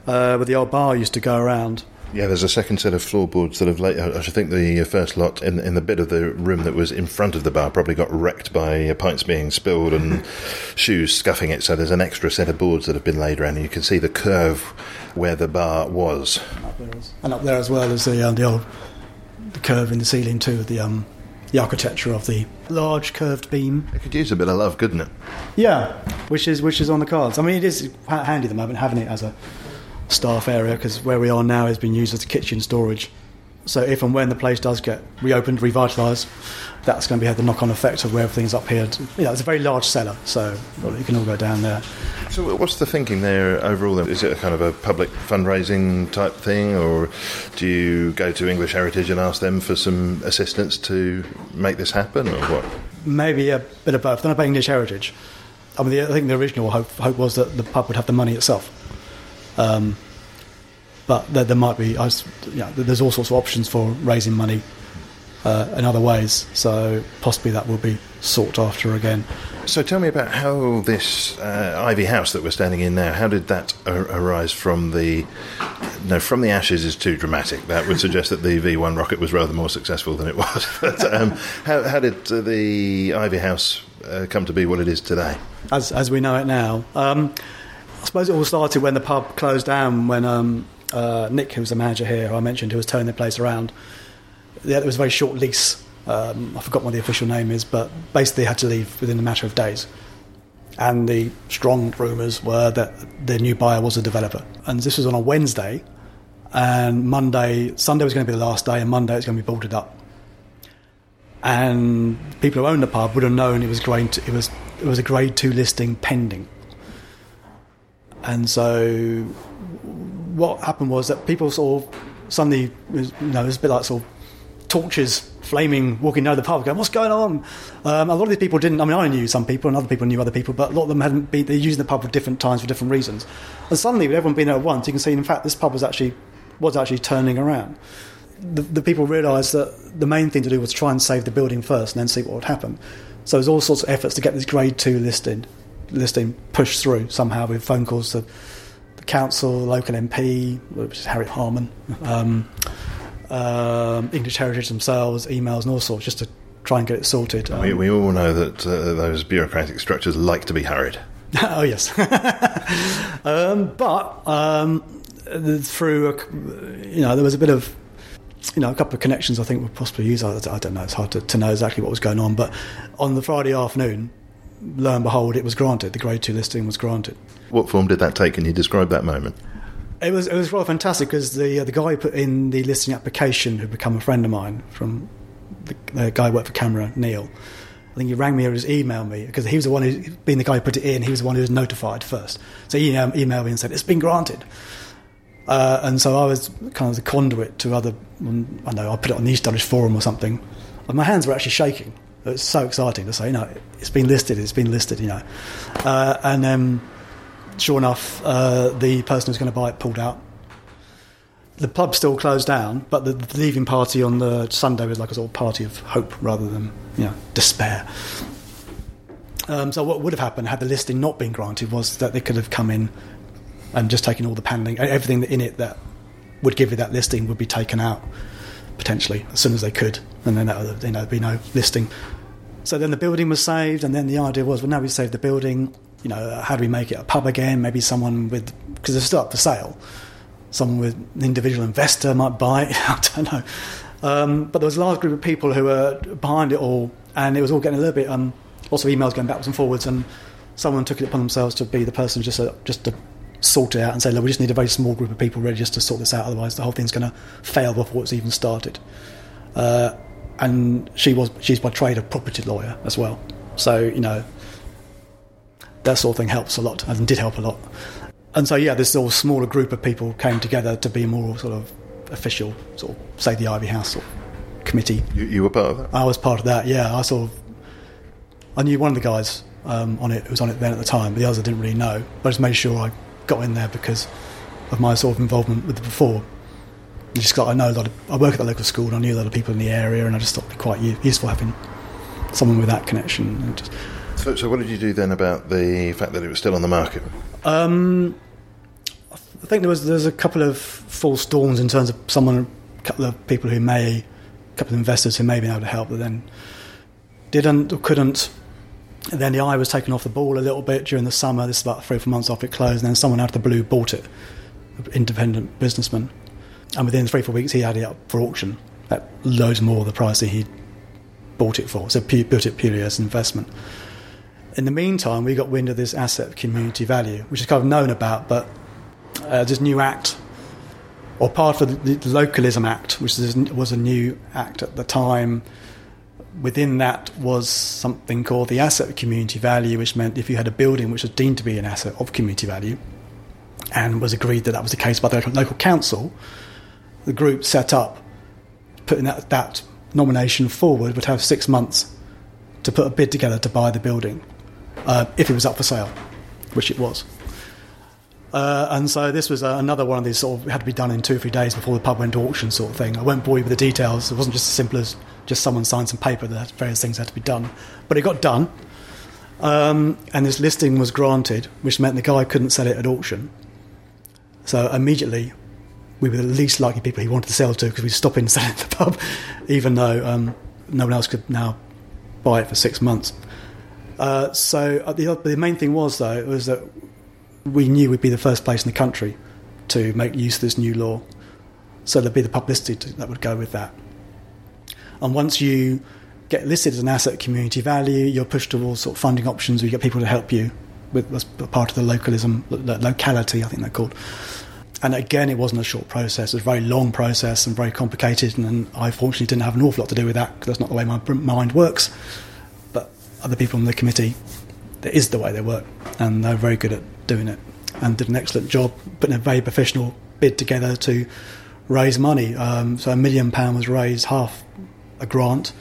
C: uh, where the old bar used to go around.
A: Yeah, there's a second set of floorboards that have laid. I should think the first lot in, in the bit of the room that was in front of the bar probably got wrecked by uh, pints being spilled and shoes scuffing it. So there's an extra set of boards that have been laid around, and you can see the curve where the bar was.
C: And up there as well as the, uh, the old the curve in the ceiling too, the um, the architecture of the large curved beam.
A: It could use a bit of love, couldn't it?
C: Yeah, which is which is on the cards. I mean, it is handy at the moment having it as a staff area because where we are now has been used as a kitchen storage. So if and when the place does get reopened, revitalised, that's going to be have the knock-on effect of where everything's up here. You know, it's a very large cellar, so you can all go down there.
A: So, what's the thinking there overall? Then? Is it a kind of a public fundraising type thing, or do you go to English Heritage and ask them for some assistance to make this happen, or what?
C: Maybe a bit of both. Then about English Heritage. I mean, the, I think the original hope, hope was that the pub would have the money itself. Um, but there, there might be, I was, you know, there's all sorts of options for raising money uh, in other ways. So possibly that will be sought after again.
A: So tell me about how this uh, Ivy House that we're standing in now. How did that ar- arise from the? No, from the ashes is too dramatic. That would suggest that the V1 rocket was rather more successful than it was. but um, how, how, did uh, the Ivy House uh, come to be what it is today?
C: As as we know it now. Um, I suppose it all started when the pub closed down. When um, uh, Nick, who was the manager here, who I mentioned, who was turning the place around, yeah, it was a very short lease. Um, I forgot what the official name is, but basically had to leave within a matter of days. And the strong rumours were that the new buyer was a developer. And this was on a Wednesday, and Monday, Sunday was going to be the last day, and Monday it's going to be boarded up. And people who owned the pub would have known it was grade. It was it was a grade two listing pending. And so, what happened was that people sort of suddenly, you know, it was a bit like sort of torches flaming, walking down the pub, going, "What's going on?" Um, a lot of these people didn't. I mean, I knew some people, and other people knew other people, but a lot of them hadn't been. They're using the pub for different times for different reasons. And suddenly, with everyone being there at once, you can see, in fact, this pub was actually was actually turning around. The, the people realised that the main thing to do was try and save the building first, and then see what would happen. So there's all sorts of efforts to get this Grade Two listing listing pushed through somehow with phone calls to council, local MP, which is Harriet Harman. Um, um, English Heritage themselves, emails and all sorts, just to try and get it sorted. Um,
A: we, we, all know that uh, those bureaucratic structures like to be hurried.
C: oh yes, um, but um, through a, you know there was a bit of you know a couple of connections I think were possibly used. I, I don't know; it's hard to, to know exactly what was going on. But on the Friday afternoon, lo and behold, it was granted. The Grade Two listing was granted.
A: What form did that take? Can you describe that moment?
C: It was it was rather fantastic because the uh, the guy who put in the listing application, who become a friend of mine from the, the guy who worked for CAMRA Neil. I think he rang me or just emailed me because he was the one who, being the guy who put it in, he was the one who was notified first. So he emailed me and said it's been granted. Uh, and so I was kind of the conduit to other. I know I put it on the East Dulwich Forum or something. And my hands were actually shaking. It was so exciting to say, you know, it's been listed, it's been listed, you know. Uh, and then sure enough, uh, the person who's going to buy it pulled out. The pub still closed down, but the, the, leaving party on the Sunday was like a sort of party of hope rather than you know despair. Um, so what would have happened had the listing not been granted was that they could have come in and just taken all the paneling, everything in it that would give you that listing would be taken out potentially as soon as they could, and then that, you know, there'd be no listing. So then the building was saved, and then the idea was, well, now we've saved the building you know, how do we make it a pub again? Maybe someone with, because it's still up for sale. Someone with an individual investor might buy it. I don't know. Um, but there was a large group of people who were behind it all, and it was all getting a little bit, um, lots of emails going backwards and forwards, and someone took it upon themselves to be the person just to, just to sort it out and say, look, we just need a very small group of people ready just to sort this out, otherwise the whole thing's going to fail before it's even started. Uh, and she was she's by trade a property lawyer as well. So you know, that sort of thing helps a lot and did help a lot. And so, yeah, this sort of smaller group of people came together to be more sort of official, sort of, say, the Ivy House sort of committee.
A: You, you, were part of that?
C: I was part of that, yeah. I sort of, I knew one of the guys um, on it who was on it then at the time, but the others I didn't really know. But I just made sure I got in there because of my sort of involvement with it before. I just got, I know a lot of, I work at the local school and I knew a lot of people in the area and I just thought it'd be quite useful having someone with that connection. Just,
A: so, so what did you do then about the fact that it was still on the market?
C: Um, I think there was there's a couple of false dawns in terms of someone, a couple of people who may, a couple of investors who may have been able to help, but then didn't or couldn't. And then the eye was taken off the ball a little bit during the summer. This is about three or four months after it closed. And then someone out of the blue bought it, an independent businessman. And within three four weeks, he had it up for auction at loads more the price that he bought it for. So built it purely as an investment. In the meantime, we got wind of this asset of community value, which is kind of known about, but uh, this new act, or part of the, the Localism Act, which is, was a new act at the time. Within that was something called the asset of community value, which meant if you had a building which was deemed to be an asset of community value, and was agreed that that was the case by the local council, the group set up, putting that, that nomination forward, would have six months to put a bid together to buy the building uh, if it was up for sale, which it was. Uh, and so this was uh, another one of these sort of had to be done in two or three days before the pub went to auction, sort of thing. I won't bore you with the details. It wasn't just as simple as just someone signed some paper. That various things had to be done, but it got done. Um, and this listing was granted, which meant the guy couldn't sell it at auction. So immediately, we were the least likely people he wanted to sell to because we'd stop in selling at the pub, even though um, no one else could now buy it for six months. Uh, so uh, the, the main thing was though was that we knew we'd be the first place in the country to make use of this new law. So there'd be the publicity to, that would go with that. And once you get listed as an asset community value, you're pushed towards sort of funding options where you get people to help you with as part of the localism, the locality, I think they're called. And again, it wasn't a short process. It was a very long process and very complicated. And I fortunately didn't have an awful lot to do with that because that's not the way my mind works. But other people on the committee, that is the way they work. And they're very good at doing it and did an excellent job putting a very professional bid together to raise money. Um, so a million pound was raised, half a grant,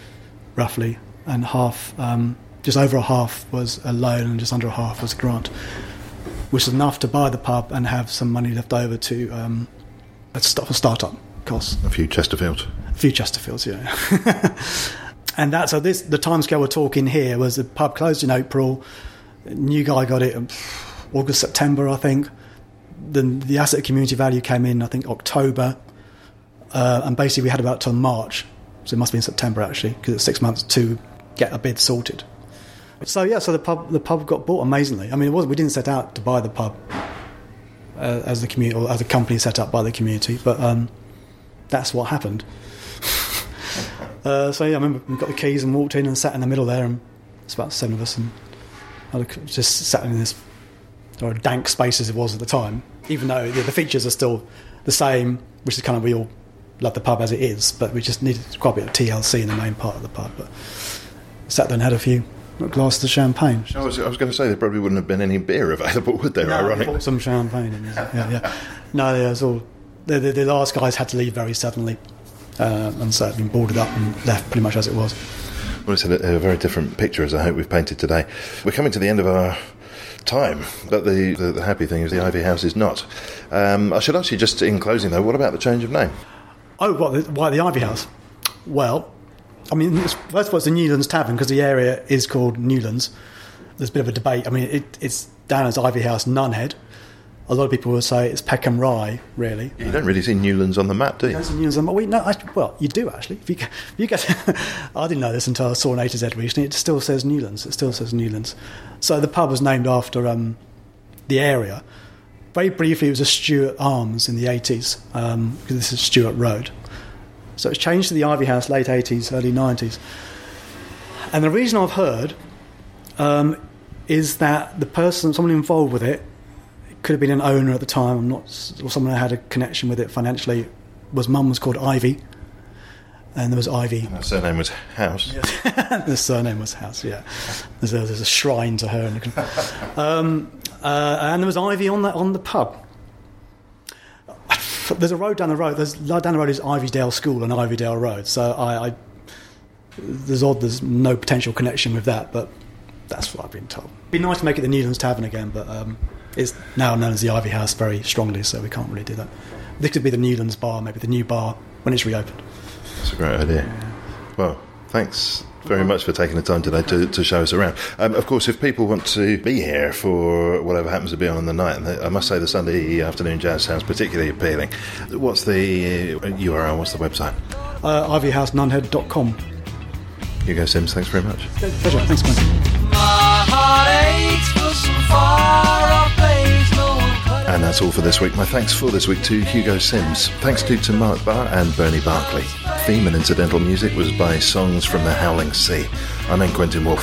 C: roughly, and half, um, just over a half was a loan, and just under a half was a grant, which is enough to buy the pub and have some money left over to um, a startup costs.
A: A few Chesterfields.
C: A few Chesterfields, yeah. and that so this the timescale we're talking here was the pub closed in April. New guy got it. In August, September, I think. Then the asset community value came in, I think, October. Uh, and basically, we had about till March. So it must be in September, actually, because it's six months to get a bid sorted. So, yeah, so the pub, the pub got bought amazingly. I mean, it was, we didn't set out to buy the pub uh, as the community or as a company set up by the community, but um, that's what happened. uh, so, yeah, I remember we got the keys and walked in and sat in the middle there, and it's about seven of us, and I just sat in this or dank space as it was at the time, even though the, the features are still the same, which is kind of we all love the pub as it is, but we just needed quite a bit of TLC in the main part of the pub. But sat there and had a few glasses of champagne.
A: I was, I was going to say there probably wouldn't have been any beer available, would there?
C: No,
A: ironically,
C: some champagne. In there. Yeah, yeah. No, yeah, it was all. The, the, the last guys had to leave very suddenly, uh, and so it had been boarded up and left pretty much as it was.
A: Well, it's a, a very different picture as I hope we've painted today. We're coming to the end of our time. But the, the, the, happy thing is the Ivy House is not. Um, I should actually just in closing though, what about the change of name?
C: Oh, what, the, why the Ivy House? Well, I mean, first of all, it's the Newlands Tavern because the area is called Newlands. There's a bit of a debate. I mean, it, it's down as Ivy House Nunhead. A lot of people will say it's Peckham Rye, really.
A: You don't really see Newlands on the map, do you?
C: You Newlands on the map. Well, no, I, well, you do actually. If you, if you get, I didn't know this until I saw an A to Z recently. It still says Newlands. It still says Newlands. So the pub was named after um, the area. Very briefly, it was a Stuart Arms in the 80s, um, because this is Stuart Road. So it's changed to the Ivy House late 80s, early 90s. And the reason I've heard um, is that the person, someone involved with it, could have been an owner at the time, I'm not, or someone who had a connection with it financially, was mum was called Ivy, and there was Ivy.
A: And her surname was House.
C: the surname was House. Yeah, there's a, there's a shrine to her. Um, uh, and there was Ivy on the on the pub. There's a road down the road. There's down the road is Ivydale School and Ivydale Road. So I, I there's odd. There's no potential connection with that, but that's what I've been told. It'd be nice to make it the Newlands Tavern again, but um, it's now known as the Ivy House very strongly, so we can't really do that. This could be the Newlands Bar, maybe the new bar when it's reopened.
A: That's a great idea. Well, thanks very much for taking the time today to, to show us around. Um, of course, if people want to be here for whatever happens to be on in the night, and I must say the Sunday afternoon jazz sounds particularly appealing. What's the URL? What's the website?
C: Uh, ivyhousenunhead.com.
A: Hugo Sims, thanks very much.
C: Pleasure. Thanks, Quentin.
A: And that's all for this week. My thanks for this week to Hugo Sims. Thanks to, to Mark Barr and Bernie Barkley. Theme and incidental music was by Songs from the Howling Sea. I'm in Quentin
G: Woolf.